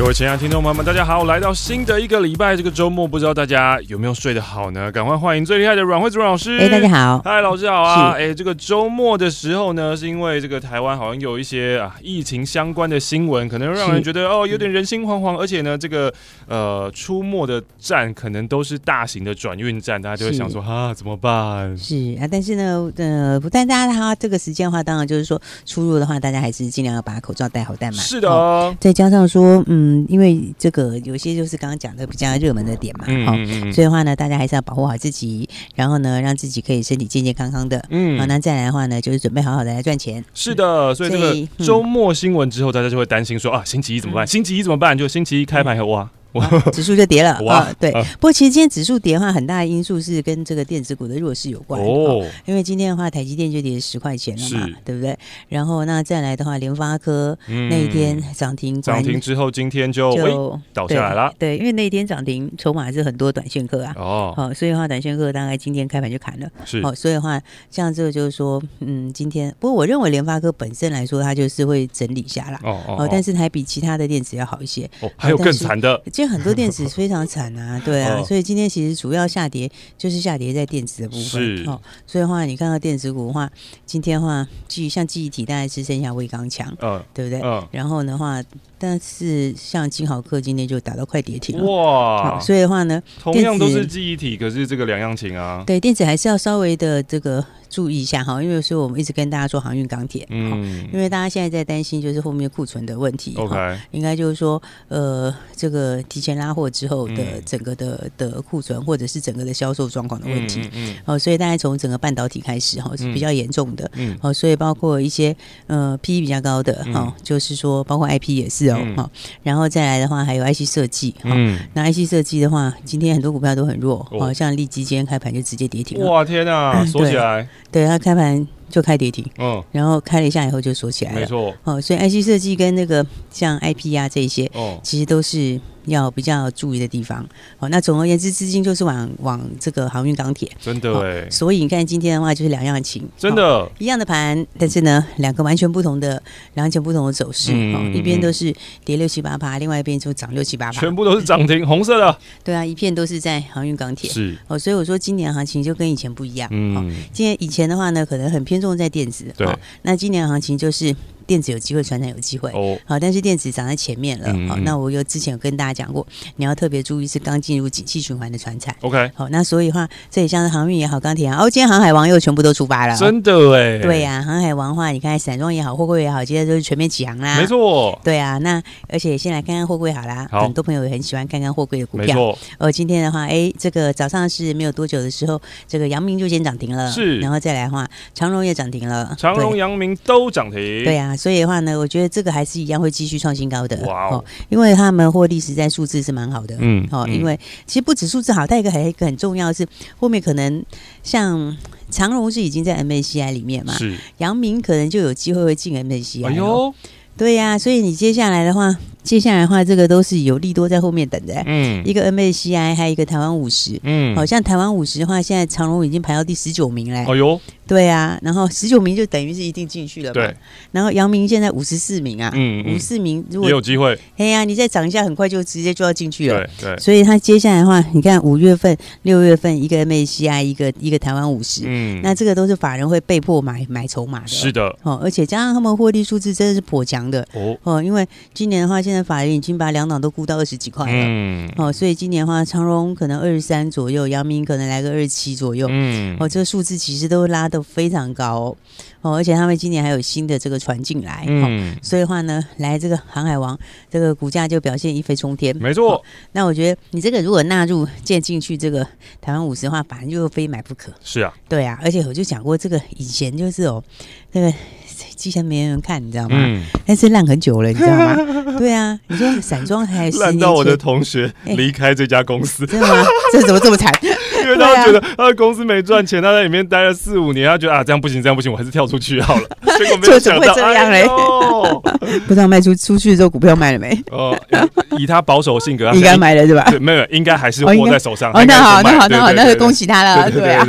各位亲爱的听众朋友们，大家好！来到新的一个礼拜，这个周末，不知道大家有没有睡得好呢？赶快欢迎最厉害的阮惠慈阮老师！哎，大家好！嗨，老师好啊！哎，这个周末的时候呢，是因为这个台湾好像有一些啊疫情相关的新闻，可能让人觉得哦有点人心惶惶，而且呢，这个呃出没的站可能都是大型的转运站，大家就会想说啊怎么办？是啊，但是呢，呃，不但大家他这个时间的话，当然就是说出入的话，大家还是尽量要把口罩戴好戴满。是的、哦，再加上说，嗯。嗯，因为这个有些就是刚刚讲的比较热门的点嘛，好、嗯，所以的话呢，大家还是要保护好自己，然后呢，让自己可以身体健健康康的。嗯，好，那再来的话呢，就是准备好好的来赚钱。是的，所以这个周末新闻之后，大家就会担心说啊，星期一怎么办？星期一怎么办？就星期一开盘以后哇。啊、指数就跌了哇、啊，对。不过其实今天指数跌的话，很大的因素是跟这个电子股的弱势有关哦。因为今天的话，台积电就跌十块钱了嘛，对不对？然后那再来的话，联发科那一天涨停，涨、嗯、停之后，今天就就倒下来了。对，因为那一天涨停筹码是很多短线客啊。哦。好，所以的话，短线客大概今天开盘就砍了。是。好，所以的话，像这个就是说，嗯，今天不过我认为联发科本身来说，它就是会整理下来。哦哦。但是还比其他的电子要好一些。哦。还有更惨的。其实很多电子非常惨啊，对啊，所以今天其实主要下跌就是下跌在电子的部分哦。所以的话，你看到电子股的话，今天的话，记像记忆体大概只剩下威刚强，嗯，对不对？嗯，然后的话。但是像金豪科今天就打到快跌停了哇！所以的话呢，同样都是记忆体，可是这个两样情啊。对，电子还是要稍微的这个注意一下哈，因为所以我们一直跟大家说航运钢铁，嗯，因为大家现在在担心就是后面库存的问题，OK，应该就是说呃这个提前拉货之后的整个的的库存或者是整个的销售状况的问题，嗯，哦，所以大家从整个半导体开始哈是比较严重的，嗯，哦，所以包括一些呃 PE 比较高的哈，就是说包括 IP 也是。好、嗯，然后再来的话，还有 IC 设计，嗯，那 IC 设计的话，今天很多股票都很弱，好、哦、像立积今天开盘就直接跌停了。哇，天哪，锁起来，对，它开盘就开跌停，嗯，然后开了一下以后就锁起来了，没错，哦，所以 IC 设计跟那个像 IP 啊这些，哦，其实都是。要比较注意的地方，好，那总而言之，资金就是往往这个航运钢铁，真的哎，所以你看今天的话就是两样情，真的，一样的盘，但是呢，两个完全不同的，完全不同的走势，嗯，一边都是跌六七八八，另外一边就涨六七八八，全部都是涨停，红色的，对啊，一片都是在航运钢铁，是。哦，所以我说今年行情就跟以前不一样，嗯，今年以前的话呢，可能很偏重在电子，对，那今年行情就是。电子有机会，传产有机会，哦，好，但是电子涨在前面了，好，那我又之前有跟大家讲过，你要特别注意是刚进入景气循环的船产，OK，好，那所以的话，这里像是航运也好，钢铁也好，哦，今天航海王又全部都出发了，真的哎，对呀，航海王的话，你看散装也好，货柜也好，今天都是全面起航啦，没错，对啊，那而且先来看看货柜好啦，很多朋友也很喜欢看看货柜的股票，没错，哦，今天的话，哎，这个早上是没有多久的时候，这个阳明就先涨停了，是，然后再来的话，长荣也涨停了，长荣、阳明都涨停，对啊，所以的话呢，我觉得。这个还是一样会继续创新高的，哇哦！因为他们获利实在数字是蛮好的，嗯，哦，因为其实不止数字好，但一个还有一个很重要的是，后面可能像长荣是已经在 MACI 里面嘛，是，阳明可能就有机会会进 MACI 哎呦，对呀，所以你接下来的话。接下来的话，这个都是有利多在后面等的。嗯，一个 MACI，还有一个台湾五十。嗯，好像台湾五十的话，现在长荣已经排到第十九名嘞。哎呦，对啊，然后十九名就等于是一定进去了嘛。对。然后阳明现在五十四名啊，嗯，五十四名如果也有机会。哎呀，你再涨一下，很快就直接就要进去了。对对。所以他接下来的话，你看五月份、六月份，一个 MACI，一个一个台湾五十。嗯。那这个都是法人会被迫买买筹码的。是的。哦，而且加上他们获利数字真的是颇强的。哦哦，因为今年的话，现在法人已经把两档都估到二十几块了，嗯，哦，所以今年的话，长荣可能二十三左右，阳明可能来个二十七左右，嗯，哦，这个数字其实都拉得非常高，哦，而且他们今年还有新的这个船进来，嗯，所以的话呢，来这个航海王这个股价就表现一飞冲天，没错。那我觉得你这个如果纳入建进去这个台湾五十的话，反正就非买不可，是啊，对啊，而且我就讲过这个以前就是哦，那个。之前没人看，你知道吗？嗯、但是烂很久了，你知道吗？对啊，你说散装还烂到我的同学离开这家公司，真的吗？这怎么这么惨？因为他觉得他的公司没赚钱，他在里面待了四五年，他觉得啊，这样不行，这样不行，我还是跳出去好了。结果没有想到这样嘞，不知道卖出出去之后股票卖了没？哦，以他保守性格，应该买了是吧？对，没有，应该还是握在手上。哦，那好，那好，那好，那就恭喜他了。对啊，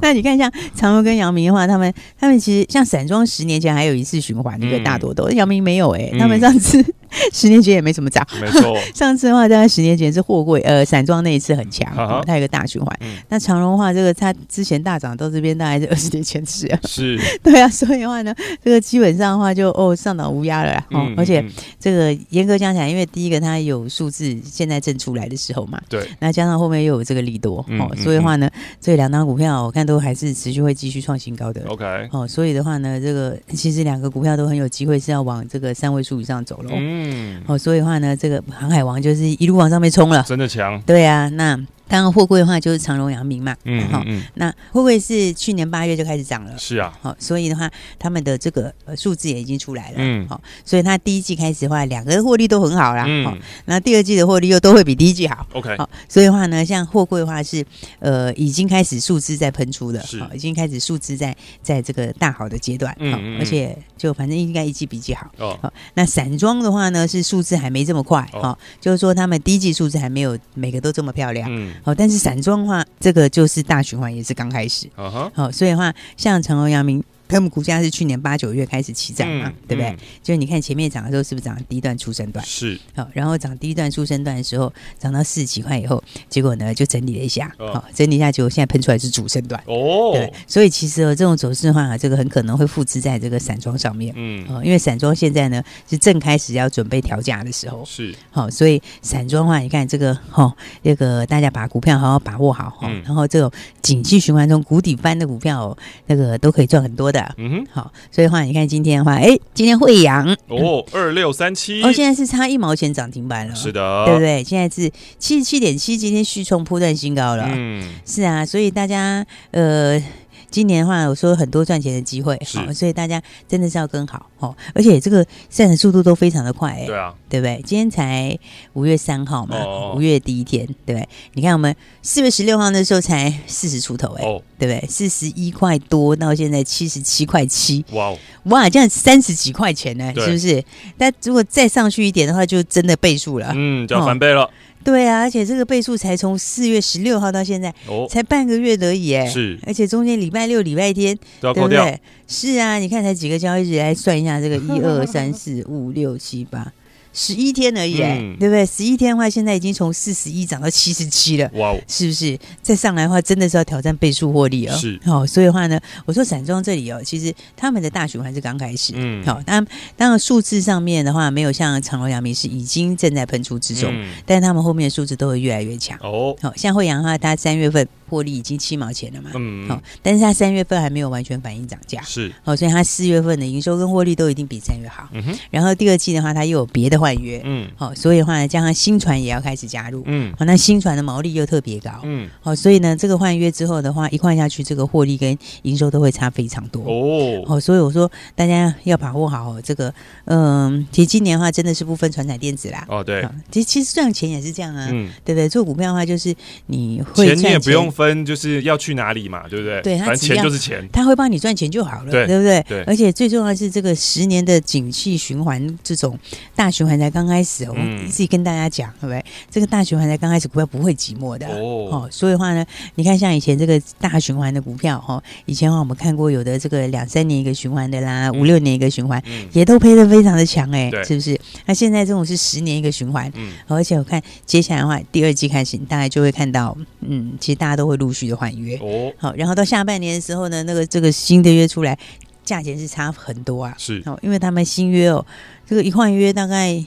那你看像长荣跟阳明的话，他们他们其实像散装十年前还有一次循环一个大多头，阳明没有哎，他们上次。十年前也没怎么涨，没错。上次的话，大概十年前是货柜呃散装那一次很强，它有一个大循环。那长荣的话，这个它之前大涨到这边大概是二十年前是啊，是，对啊，所以的话呢，这个基本上的话就哦上档无压了啦。哦，而且这个严格讲起来，因为第一个它有数字现在正出来的时候嘛，对，那加上后面又有这个利多哦，所以的话呢，这两档股票我看都还是持续会继续创新高的。OK，哦，所以的话呢，这个其实两个股票都很有机会是要往这个三位数以上走了。嗯，哦，所以的话呢，这个航海王就是一路往上面冲了，真的强。对啊，那。刚刚货柜的话就是长荣、阳明嘛，嗯，好，那货柜是去年八月就开始涨了，是啊，好，所以的话，他们的这个数字也已经出来了，嗯，好，所以它第一季开始的话，两个人获利都很好啦，好，那第二季的获利又都会比第一季好，OK，好，所以的话呢，像货柜的话是呃已经开始数字在喷出了，是，已经开始数字在在这个大好的阶段，嗯，而且就反正应该一季比一季好，哦，好，那散装的话呢是数字还没这么快，好，就是说他们第一季数字还没有每个都这么漂亮，嗯，好，但是散装的。话这个就是大循环，也是刚开始，好、uh 所以的话，像长隆、阳明。他们股价是去年八九月开始起涨嘛，嗯、对不对？嗯、就是你看前面涨的时候，是不是涨第一段出生段？是。好，然后涨第一段出生段的时候，涨到四十几块以后，结果呢就整理了一下，好、哦，整理一下，结果现在喷出来是主升段。哦。对。所以其实哦，这种走势的话，这个很可能会复制在这个散装上面。嗯。哦，因为散装现在呢是正开始要准备调价的时候。是。好、哦，所以散装的话，你看这个哈、哦，这个大家把股票好好把握好哈，然后这种景气循环中谷底翻的股票、哦，那个都可以赚很多的。嗯哼。好。所以的话，你看今天的话，哎，今天惠阳哦，二六三七，哦，现在是差一毛钱涨停板了，是的，对不对？现在是七十七点七，今天续创波段新高了，嗯，是啊，所以大家呃。今年的话，我说很多赚钱的机会，好，所以大家真的是要跟好哦。而且这个上的速度都非常的快，哎，对啊，对不对？今天才五月三号嘛，五、哦、月第一天，对不对？你看我们四月十六号那时候才四十出头，哎，哦、对不对？四十一块多到现在七十七块七，哇哦，哇，这样三十几块钱呢，对是不是？但如果再上去一点的话，就真的倍数了，嗯，就要翻倍了。哦对啊，而且这个倍数才从四月十六号到现在，哦，才半个月而已，哎，是，而且中间礼拜六、礼拜天，都要扣掉，对不对？是啊，你看才几个交易日，来算一下这个一二三四五六七八。十一天而已，嗯、对不对？十一天的话，现在已经从四十一涨到七十七了，哇哦，是不是？再上来的话，真的是要挑战倍数获利哦。是，好、哦，所以的话呢，我说散装这里哦，其实他们的大循环是刚开始，嗯，好、哦，当然，当然数字上面的话，没有像长隆、阳明是已经正在喷出之中，嗯、但是他们后面的数字都会越来越强哦。好、哦，像惠阳的话，它三月份。获利已经七毛钱了嘛，嗯，好，但是它三月份还没有完全反映涨价，是，好，所以它四月份的营收跟获利都一定比三月好，嗯哼，然后第二季的话，它又有别的换约，嗯，好，所以的话呢，加上新船也要开始加入，嗯，好，那新船的毛利又特别高，嗯，好，所以呢，这个换约之后的话，一换下去，这个获利跟营收都会差非常多，哦，好，所以我说大家要把握好这个，嗯，其实今年的话真的是不分船产电子啦，哦，对，其实其实赚钱也是这样啊，嗯，对不对？做股票的话就是你会钱你也不用分就是要去哪里嘛，对不对？对，反正钱就是钱，他会帮你赚钱就好了，对，对不对？对。而且最重要的是，这个十年的景气循环这种大循环才刚开始，我们自己跟大家讲，对不对？这个大循环才刚开始，股票不会寂寞的哦。所以的话呢，你看像以前这个大循环的股票，哈，以前的话我们看过有的这个两三年一个循环的啦，五六年一个循环，也都赔的非常的强，哎，是不是？那现在这种是十年一个循环，嗯，而且我看接下来的话，第二季开始，你大概就会看到，嗯，其实大家都会陆续的换约。哦，好，然后到下半年的时候呢，那个这个新的约出来，价钱是差很多啊。是，哦，因为他们新约哦，这个一换约大概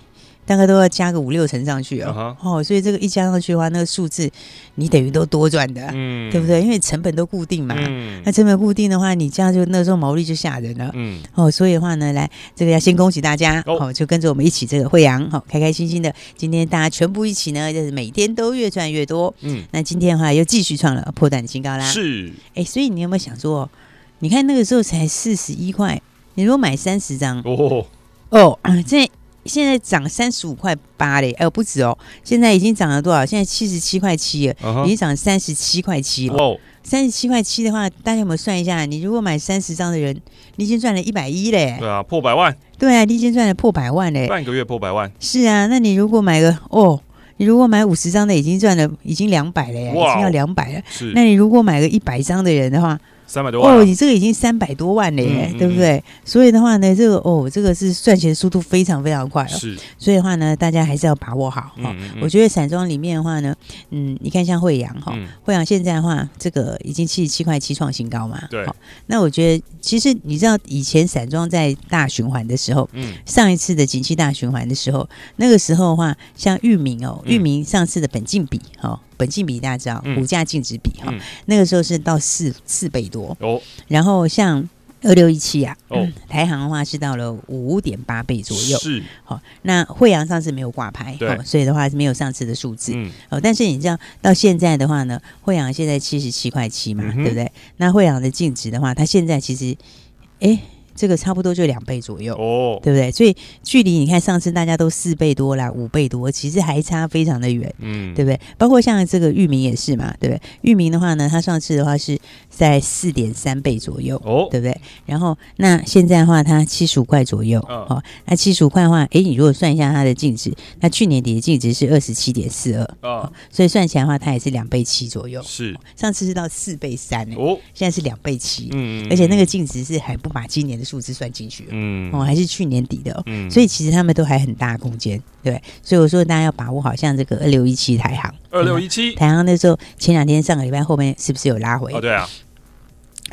大概都要加个五六成上去哦。Uh huh、哦，所以这个一加上去的话，那个数字你等于都多赚的，嗯，对不对？因为成本都固定嘛，嗯，那成本固定的话，你这样就那时候毛利就吓人了，嗯，哦，所以的话呢，来这个要先恭喜大家，哦，就跟着我们一起这个惠阳，好，开开心心的，今天大家全部一起呢，就是每天都越赚越多，嗯，那今天的话又继续创了破蛋新高啦，是，哎，所以你有没有想说，你看那个时候才四十一块。你如果买三十张哦。哦，现在现在涨三十五块八嘞，哎呦不止哦，现在已经涨了多少？现在七十七块七了，已经涨三十七块七了。哦，三十七块七的话，大家有没有算一下？你如果买三十张的人，你已经赚了一百一嘞。对啊，破百万。对啊，你已经赚了破百万嘞。半个月破百万。是啊，那你如果买个哦，你如果买五十张的，已经赚了已经两百了耶，哇已经要两百了。那你如果买个一百张的人的话。三百多万、啊、哦，你这个已经三百多万了耶，嗯嗯、对不对？所以的话呢，这个哦，这个是赚钱速度非常非常快哦。是，所以的话呢，大家还是要把握好哈。嗯嗯嗯、我觉得散装里面的话呢，嗯，你看像惠阳哈，慧洋、嗯、现在的话，这个已经七十七块七创新高嘛。对。那我觉得，其实你知道，以前散装在大循环的时候，嗯，上一次的景气大循环的时候，那个时候的话，像域名哦，域名上次的本净比哈。哦本净比大家知道，股价净值比哈，嗯、那个时候是到四四倍多哦。然后像二六一七啊，哦、台行的话是到了五点八倍左右。是好，那惠阳上次没有挂牌，对，所以的话是没有上次的数字。嗯，哦，但是你知道到现在的话呢，惠阳现在七十七块七嘛，嗯、对不对？那惠阳的净值的话，它现在其实，哎。这个差不多就两倍左右哦，对不对？所以距离你看上次大家都四倍多啦，五倍多，其实还差非常的远，嗯，对不对？包括像这个域名也是嘛，对不对？域名的话呢，它上次的话是在四点三倍左右哦，对不对？然后那现在的话，它七十五块左右哦，那七十五块的话，哎，你如果算一下它的净值，那去年底的净值是二十七点四二哦，所以算起来的话，它也是两倍七左右。是上次是到四倍三哦，现在是两倍七，嗯，而且那个净值是还不把今年的。数字算进去，嗯，哦，还是去年底的，嗯，所以其实他们都还很大空间，对，所以我说大家要把握好，像这个二六一七台行，二六一七台行那时候前两天上个礼拜后面是不是有拉回？哦，对啊，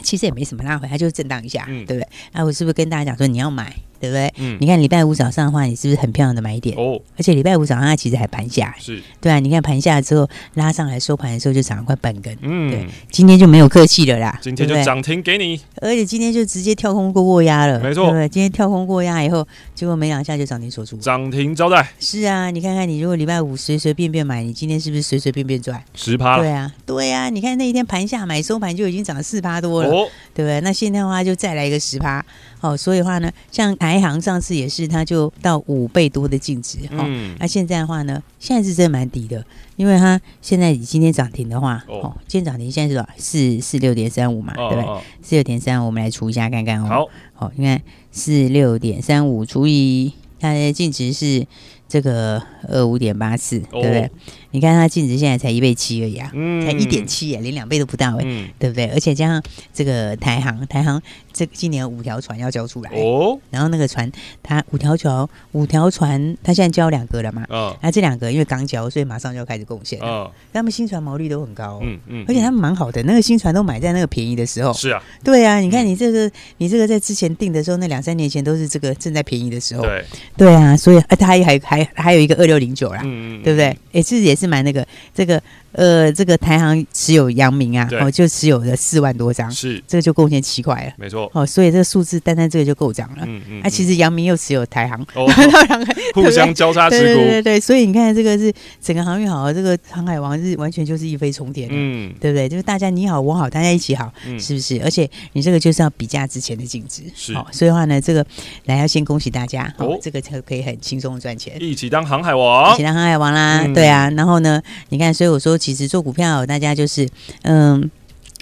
其实也没什么拉回，它就是震荡一下，嗯，对不对？那我是不是跟大家讲说你要买？对不对？嗯，你看礼拜五早上的话，你是不是很漂亮的买点？哦，而且礼拜五早上它其实还盘下，是，对啊。你看盘下之后拉上来收盘的时候就涨了快半根，嗯，对。今天就没有客气了啦，今天就涨停给你，而且今天就直接跳空过过压了，没错，对？今天跳空过压以后，结果没两下就涨停锁住，涨停招待。是啊，你看看你如果礼拜五随随便便买，你今天是不是随随便便赚十趴？对啊，对啊。你看那一天盘下买收盘就已经涨了四趴多了，哦，对不对？那现在的话就再来一个十趴。哦，所以的话呢，像台行上次也是，它就到五倍多的净值哈。那、嗯啊、现在的话呢，现在是真的蛮低的，因为它现在以今天涨停的话，哦，今天涨停现在是多少？四四六点三五嘛，哦、对不对？四六点三五，我们来除一下看看哦。好，好，你看四六点三五除以它的净值是这个二五点八四，对不对？哦你看它净值现在才一倍七而已啊，嗯、才一点七耶，连两倍都不到哎，嗯、对不对？而且加上这个台航，台航这今年五条船要交出来哦，然后那个船它五条桥五条船，它现在交两个了嘛，哦，那这两个因为刚交，所以马上就要开始贡献了，哦，他们新船毛利都很高，嗯嗯，嗯。而且他们蛮好的，那个新船都买在那个便宜的时候，是啊，对啊，你看你这个、嗯、你这个在之前订的时候，那两三年前都是这个正在便宜的时候，对，对啊，所以啊，它还还还还有一个二六零九啦，对不对？哎，这也是。蛮那个这个呃，这个台行持有阳明啊，哦，就持有了四万多张，是。这个就贡献七块了，没错。哦，所以这个数字单单这个就够涨了。嗯嗯，那、嗯。啊、其实阳明又持有台航，哦、互相交叉持股，对对对对，所以你看这个是整个航运好，这个航海王是完全就是一飞冲天，嗯，对不对？就是大家你好我好，大家一起好，嗯、是不是？而且你这个就是要比价之前的净值，是。哦，所以的话呢，这个来要先恭喜大家，哦，这个就可以很轻松赚钱，一起当航海王，一起当航海王啦，嗯、对啊，然后呢？你看，所以我说，其实做股票，大家就是，嗯，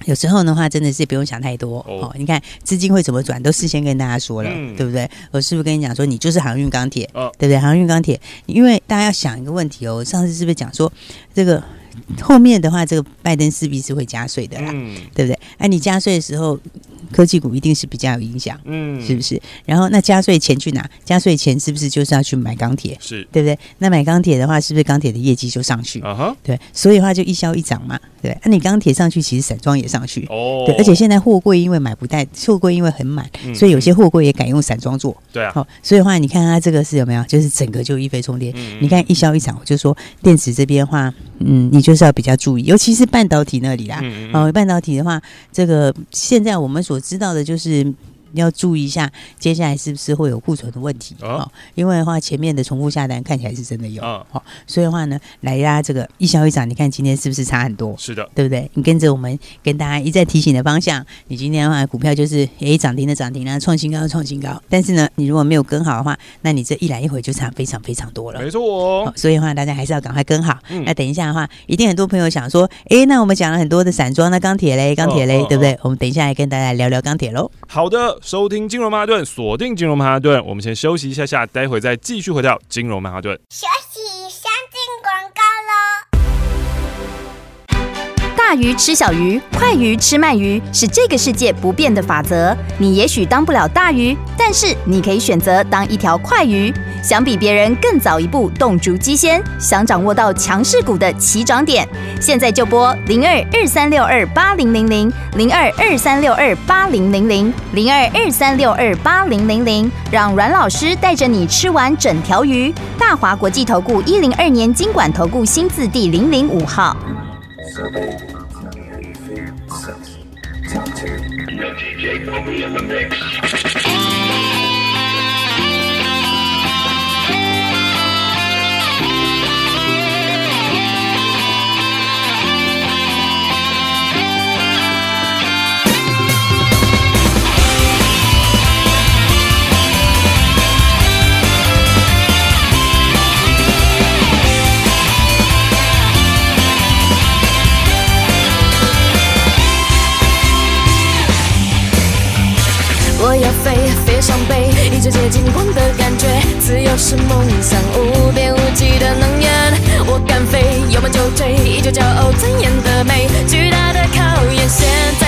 有时候的话，真的是不用想太多哦，哦。你看资金会怎么转，都事先跟大家说了，嗯、对不对？我是不是跟你讲说，你就是航运钢铁，哦、对不对？航运钢铁，因为大家要想一个问题哦，上次是不是讲说这个后面的话，这个拜登势必是会加税的啦，嗯、对不对？哎、啊，你加税的时候。科技股一定是比较有影响，嗯，是不是？然后那加税钱去哪？加税钱是不是就是要去买钢铁？是，对不对？那买钢铁的话，是不是钢铁的业绩就上去？啊哈，对，所以的话就一消一涨嘛，对。那、啊、你钢铁上去，其实散装也上去，哦，对。而且现在货柜因为买不带，货柜因为很满，嗯、所以有些货柜也改用散装做，对啊。好，所以的话，你看它这个是有没有？就是整个就一飞冲天。嗯、你看一消一涨，我就说电池这边的话，嗯，你就是要比较注意，尤其是半导体那里啦。嗯嗯。哦，半导体的话，这个现在我们所知道的就是要注意一下，接下来是不是会有库存的问题啊、哦？因为的话，前面的重复下单看起来是真的有啊、哦，所以的话呢，来呀，这个一消一涨，你看今天是不是差很多？是的，对不对？你跟着我们跟大家一再提醒的方向，你今天的话股票就是诶涨停的涨停啊，创新高创新高。但是呢，你如果没有跟好的话，那你这一来一回就差非常非常多了。没错哦，哦，所以的话大家还是要赶快跟好。嗯、那等一下的话，一定很多朋友想说，诶，那我们讲了很多的散装，那钢铁嘞，钢铁嘞，对不对？我们等一下来跟大家聊聊钢铁喽。好的，收听金融曼哈顿，锁定金融曼哈顿。我们先休息一下下，待会再继续回到金融曼哈顿。休息，先进广告喽。大鱼吃小鱼，快鱼吃慢鱼，是这个世界不变的法则。你也许当不了大鱼，但是你可以选择当一条快鱼。想比别人更早一步动足机先，想掌握到强势股的起涨点，现在就拨零二二三六二八零零零零二二三六二八零零零零二二三六二八零零零，让阮老师带着你吃完整条鱼。大华国际投顾一零二年金管投顾新字第零零五号。飞上北，一直接近光的感觉，自由是梦想，无边无际的能源。我敢飞，有梦就追，依旧骄傲尊严的美，巨大的考验，现在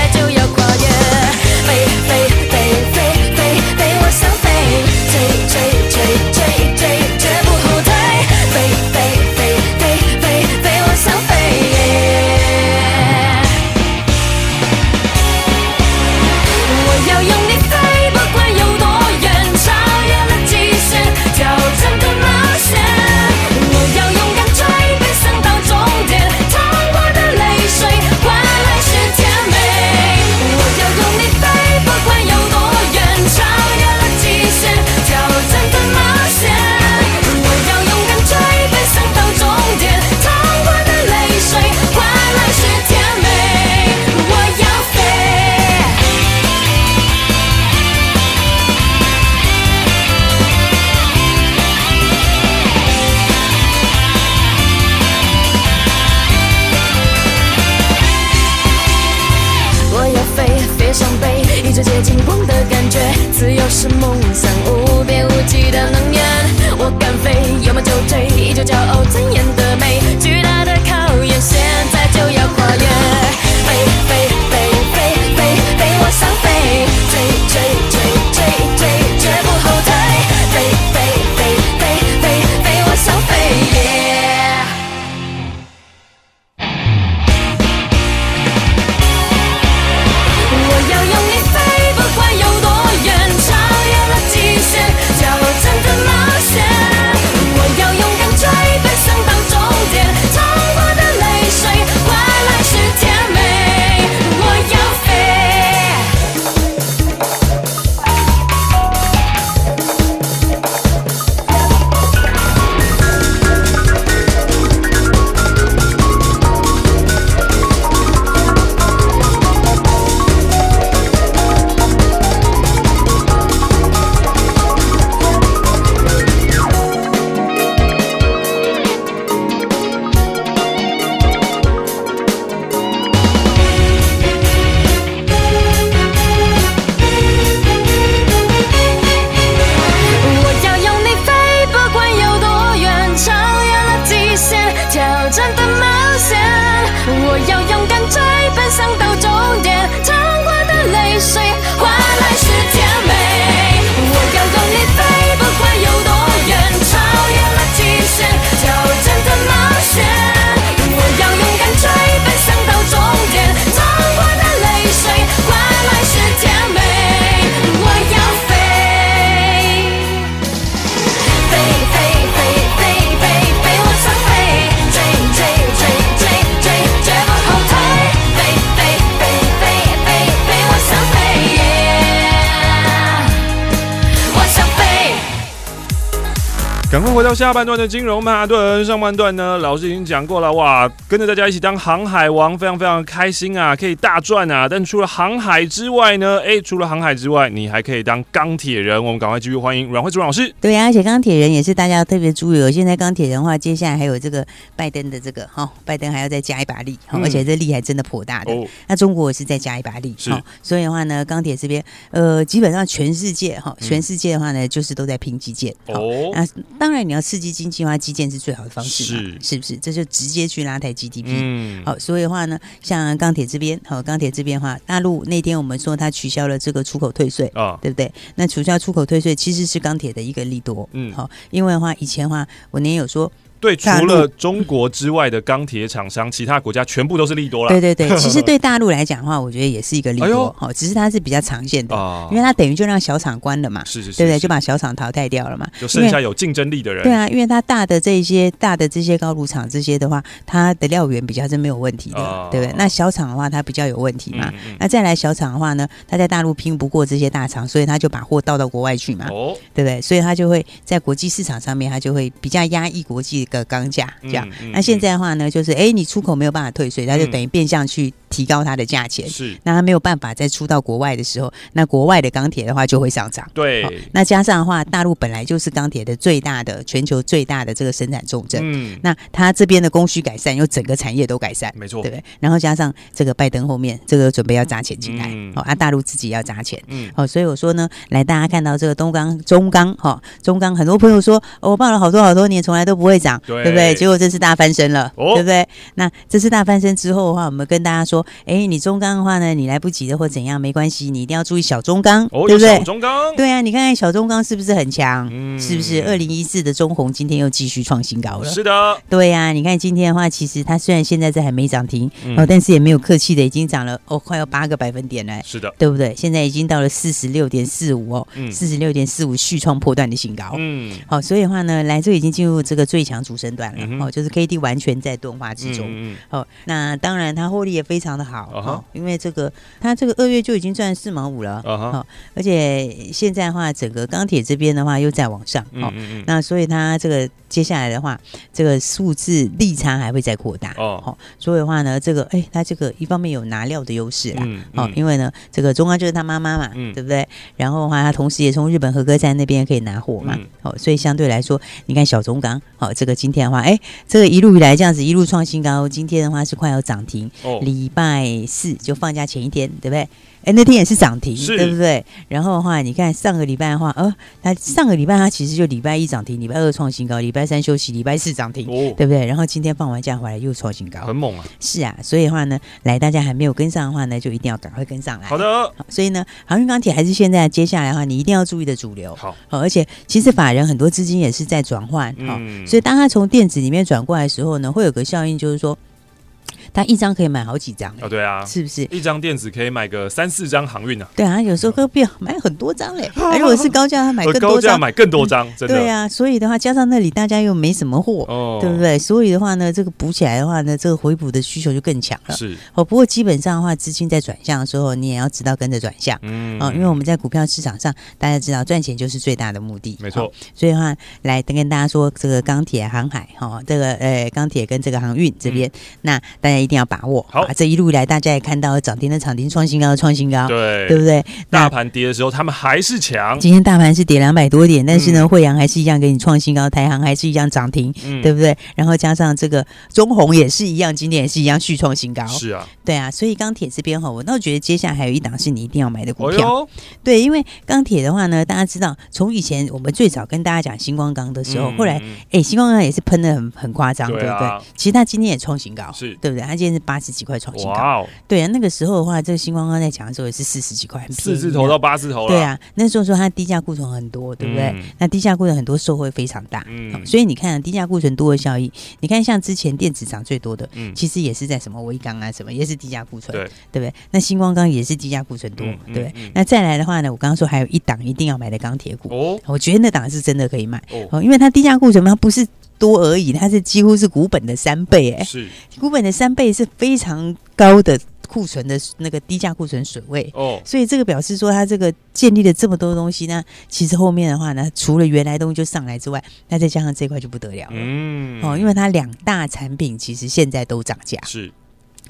真的冒险。我要勇敢追奔向赶快回到下半段的金融曼哈顿，上半段呢，老师已经讲过了，哇，跟着大家一起当航海王，非常非常开心啊，可以大赚啊！但除了航海之外呢，哎，除了航海之外，你还可以当钢铁人。我们赶快继续欢迎阮慧珠老师。对呀、啊，而且钢铁人也是大家要特别注意哦。现在钢铁人的话，接下来还有这个拜登的这个哈、哦，拜登还要再加一把力，嗯、而且这力还真的颇大的。哦、那中国也是再加一把力，是、哦。所以的话呢，钢铁这边呃，基本上全世界哈、哦，全世界的话呢，就是都在拼基建。哦，哦那。当然，你要刺激经济的话，基建是最好的方式嘛，是，是不是？这就直接去拉抬 GDP。嗯，好，所以的话呢，像钢铁这边，好，钢铁这边的话，大陆那天我们说它取消了这个出口退税啊，对不对？那取消出口退税其实是钢铁的一个利多。嗯，好，因为的话，以前的话，我年有说。对，除了中国之外的钢铁厂商，其他国家全部都是利多了。对对对，其实对大陆来讲的话，我觉得也是一个利多。好，只是它是比较长线的，因为它等于就让小厂关了嘛，是是是，对不对？就把小厂淘汰掉了嘛，就剩下有竞争力的人。对啊，因为它大的这些大的这些高炉厂这些的话，它的料源比较是没有问题的，对不对？那小厂的话，它比较有问题嘛。那再来小厂的话呢，它在大陆拼不过这些大厂，所以它就把货倒到国外去嘛，哦对不对？所以它就会在国际市场上面，它就会比较压抑国际的钢价。这样，那现在的话呢，就是哎，你出口没有办法退税，它就等于变相去提高它的价钱。是，那它没有办法再出到国外的时候，那国外的钢铁的话就会上涨。对，那加上的话，大陆本来就是钢铁的最大的全球最大的这个生产重镇。嗯，那它这边的供需改善，又整个产业都改善，没错，对不对？然后加上这个拜登后面这个准备要砸钱进来，哦，啊，大陆自己要砸钱，嗯，哦，所以我说呢，来大家看到这个东钢、中钢，哈，中钢，很多朋友说，我报了好多好多年，从来都不会涨，对不对？结果这次大翻身了，哦、对不对？那这次大翻身之后的话，我们跟大家说，哎，你中钢的话呢，你来不及的或怎样没关系，你一定要注意小中钢，哦、对不对？小中钢，对啊，你看看小中钢是不是很强？嗯、是不是？二零一四的中红今天又继续创新高了？是的，对呀、啊。你看今天的话，其实它虽然现在这还没涨停，嗯、哦，但是也没有客气的，已经涨了哦，快要八个百分点了。是的，对不对？现在已经到了四十六点四五哦，四十六点四五续创破断的新高。嗯，好、哦，所以的话呢，来这已经进入这个最强主升段了。嗯、哦，就是 K D 完全。在钝化之中，嗯嗯哦，那当然它获利也非常的好，哦，哦，因为这个它这个二月就已经赚四毛五了，哦，哈哦，而且现在的话，整个钢铁这边的话又在往上，哦，嗯嗯嗯那所以它这个接下来的话，这个数字利差还会再扩大，哦，哦，所以的话呢，这个哎，它这个一方面有拿料的优势啦，嗯因为呢，这个中钢就是他妈妈嘛，嗯、对不对？然后的话，它同时也从日本合格站那边可以拿货嘛，嗯、哦，所以相对来说，你看小中钢，好，这个今天的话，哎，这个一路以来。这样子一路创新高，今天的话是快要涨停。哦，礼拜四就放假前一天，对不对？哎，那天也是涨停，对不对？然后的话，你看上个礼拜的话，呃，它上个礼拜它其实就礼拜一涨停，礼拜二创新高，礼拜三休息，礼拜四涨停，哦，对不对？然后今天放完假回来又创新高，很猛啊！是啊，所以的话呢，来大家还没有跟上的话呢，就一定要赶快跟上来。好的，好，所以呢，航运钢铁还是现在接下来的话，你一定要注意的主流。好，好，而且其实法人很多资金也是在转换，好，嗯，所以当他从电子里面转过来的时候呢，会有个效应，就是说。他一张可以买好几张哦，对啊，是不是？一张电子可以买个三四张航运呢？对啊，有时候会变买很多张嘞。如果是高价，他买更多张，买更多张，真的。对啊，所以的话，加上那里大家又没什么货，哦，对不对？所以的话呢，这个补起来的话呢，这个回补的需求就更强了。是哦，不过基本上的话，资金在转向的时候，你也要知道跟着转向。嗯，哦，因为我们在股票市场上，大家知道赚钱就是最大的目的。没错。所以的话，来跟大家说，这个钢铁、航海，哈，这个呃，钢铁跟这个航运这边，那大家一定要把握。好，这一路以来大家也看到涨停的涨停，创新高的创新高，对，对不对？大盘跌的时候，他们还是强。今天大盘是跌两百多点，但是呢，惠阳还是一样给你创新高，台航还是一样涨停，对不对？然后加上这个中红也是一样，今天也是一样续创新高。是啊，对啊，所以钢铁这边哈，我倒觉得接下来还有一档是你一定要买的股票。对，因为钢铁的话呢，大家知道，从以前我们最早跟大家讲星光钢的时候，后来哎，星光钢也是喷的很很夸张，对不对？其实它今天也创新高，是对不对？它今天是八十几块创新高！对啊，那个时候的话，这个星光刚在讲的时候也是四十几块，四字头到八字头了。对啊，那时候说它低价库存很多，对不对？嗯、那低价库存很多，受惠非常大。嗯，所以你看、啊、低价库存多的效益，你看像之前电子涨最多的，嗯，其实也是在什么威刚啊，什么也是低价库存，对，对不对？那星光钢也是低价库存多，对不对？那再来的话呢，我刚刚说还有一档一定要买的钢铁股，哦，我觉得那档是真的可以买，哦，因为它低价库存嘛，它不是。多而已，它是几乎是股本的三倍，哎，是。股本的三倍是非常高的库存的那个低价库存水位。哦，所以这个表示说它这个建立了这么多东西呢，其实后面的话呢，除了原来东西就上来之外，那再加上这块就不得了了，嗯，哦，因为它两大产品其实现在都涨价，是，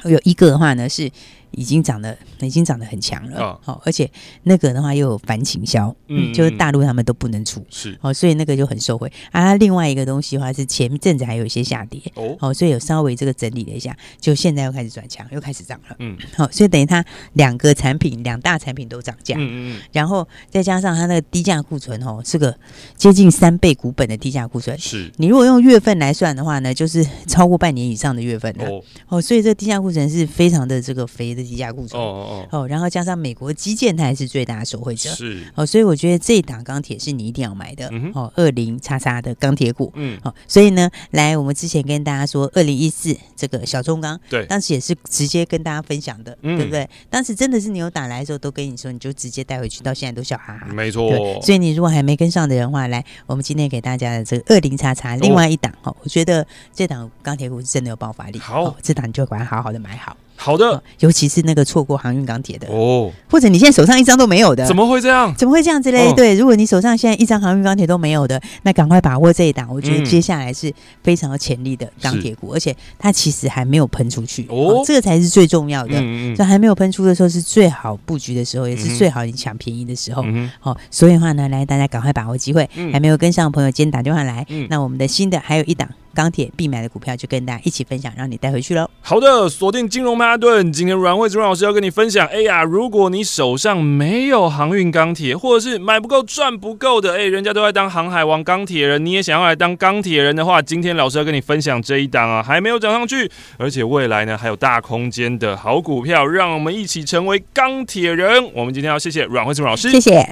有一个的话呢是。已经涨得已经涨得很强了，好、哦，而且那个的话又有反倾销，嗯，就是大陆他们都不能出，是，哦，所以那个就很受惠。啊，另外一个东西的话是前阵子还有一些下跌，哦，哦，所以有稍微这个整理了一下，就现在又开始转强，又开始涨了，嗯，好、哦，所以等于它两个产品两大产品都涨价，嗯嗯，然后再加上它那个低价库存哦，是个接近三倍股本的低价库存，是。你如果用月份来算的话呢，就是超过半年以上的月份了，哦，哦，所以这低价库存是非常的这个肥的。低价库存哦哦哦，然后加上美国基建，它还是最大的受惠者。是。哦，所以我觉得这一档钢铁是你一定要买的、嗯、哦，二零叉叉的钢铁股嗯，好、哦，所以呢，来我们之前跟大家说二零一四这个小中钢对，当时也是直接跟大家分享的，嗯、对不对？当时真的是你有打来的时候都跟你说，你就直接带回去，到现在都笑哈哈，没错。所以你如果还没跟上的人的话，来，我们今天给大家的这个二零叉叉另外一档哦，我觉得这档钢铁股是真的有爆发力，好，哦、这档你就把它好好的买好。好的、哦，尤其是那个错过航运钢铁的。哦，或者你现在手上一张都没有的，怎么会这样？怎么会这样子嘞？哦、对，如果你手上现在一张航运钢铁都没有的，那赶快把握这一档，我觉得接下来是非常有潜力的钢铁股，嗯、而且它其实还没有喷出去。哦，哦，这个才是最重要的。嗯嗯，就还没有喷出的时候是最好布局的时候，也是最好你抢便宜的时候。嗯好、哦，所以的话呢，来大家赶快把握机会，嗯、还没有跟上的朋友，今天打电话来。嗯，那我们的新的还有一档。钢铁必买的股票就跟大家一起分享，让你带回去喽。好的，锁定金融曼哈顿，今天阮惠慈阮老师要跟你分享。哎呀，如果你手上没有航运钢铁，或者是买不够赚不够的，哎，人家都在当航海王钢铁人，你也想要来当钢铁人的话，今天老师要跟你分享这一档啊，还没有涨上去，而且未来呢还有大空间的好股票，让我们一起成为钢铁人。我们今天要谢谢阮惠慈阮老师，谢谢。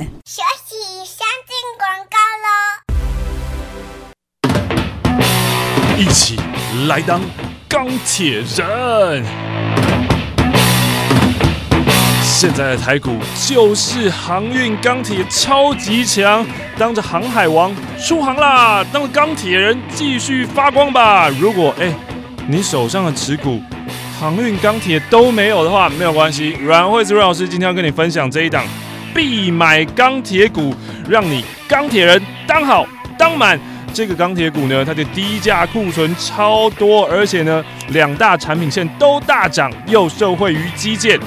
一起来当钢铁人！现在的台股就是航运钢铁超级强，当着航海王出航啦！当着钢铁人继续发光吧！如果哎，你手上的持股航运钢铁都没有的话，没有关系。阮惠慈阮老师今天要跟你分享这一档必买钢铁股，让你钢铁人当好当满。这个钢铁股呢，它的低价库存超多，而且呢，两大产品线都大涨，又受惠于基建。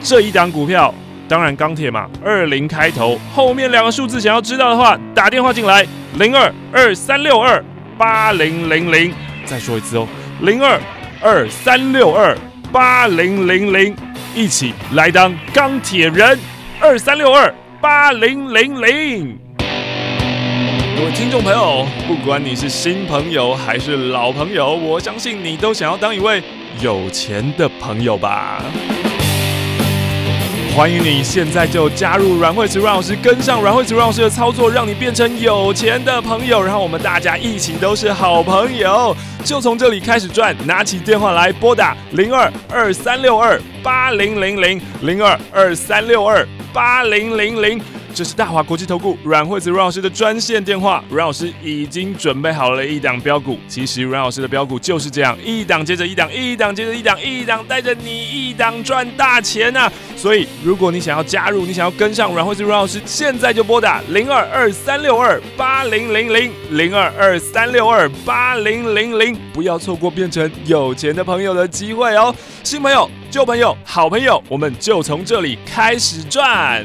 这一档股票，当然钢铁嘛，二零开头，后面两个数字想要知道的话，打电话进来，零二二三六二八零零零。再说一次哦，零二二三六二八零零零，一起来当钢铁人，二三六二八零零零。各位听众朋友，不管你是新朋友还是老朋友，我相信你都想要当一位有钱的朋友吧。欢迎你现在就加入阮惠慈阮老师，跟上阮惠慈阮老师的操作，让你变成有钱的朋友，然后我们大家一起都是好朋友，就从这里开始赚。拿起电话来拨打零二二三六二八零零零零二二三六二八零零零。这是大华国际投顾阮惠子阮老师的专线电话，阮老师已经准备好了一档标股。其实阮老师的标股就是这样，一档接着一档，一档接着一档，一档带着你一档赚大钱呐、啊！所以，如果你想要加入，你想要跟上阮惠子阮老师，现在就拨打零二二三六二八零零零零二二三六二八零零零，不要错过变成有钱的朋友的机会哦！新朋友、旧朋友、好朋友，我们就从这里开始赚。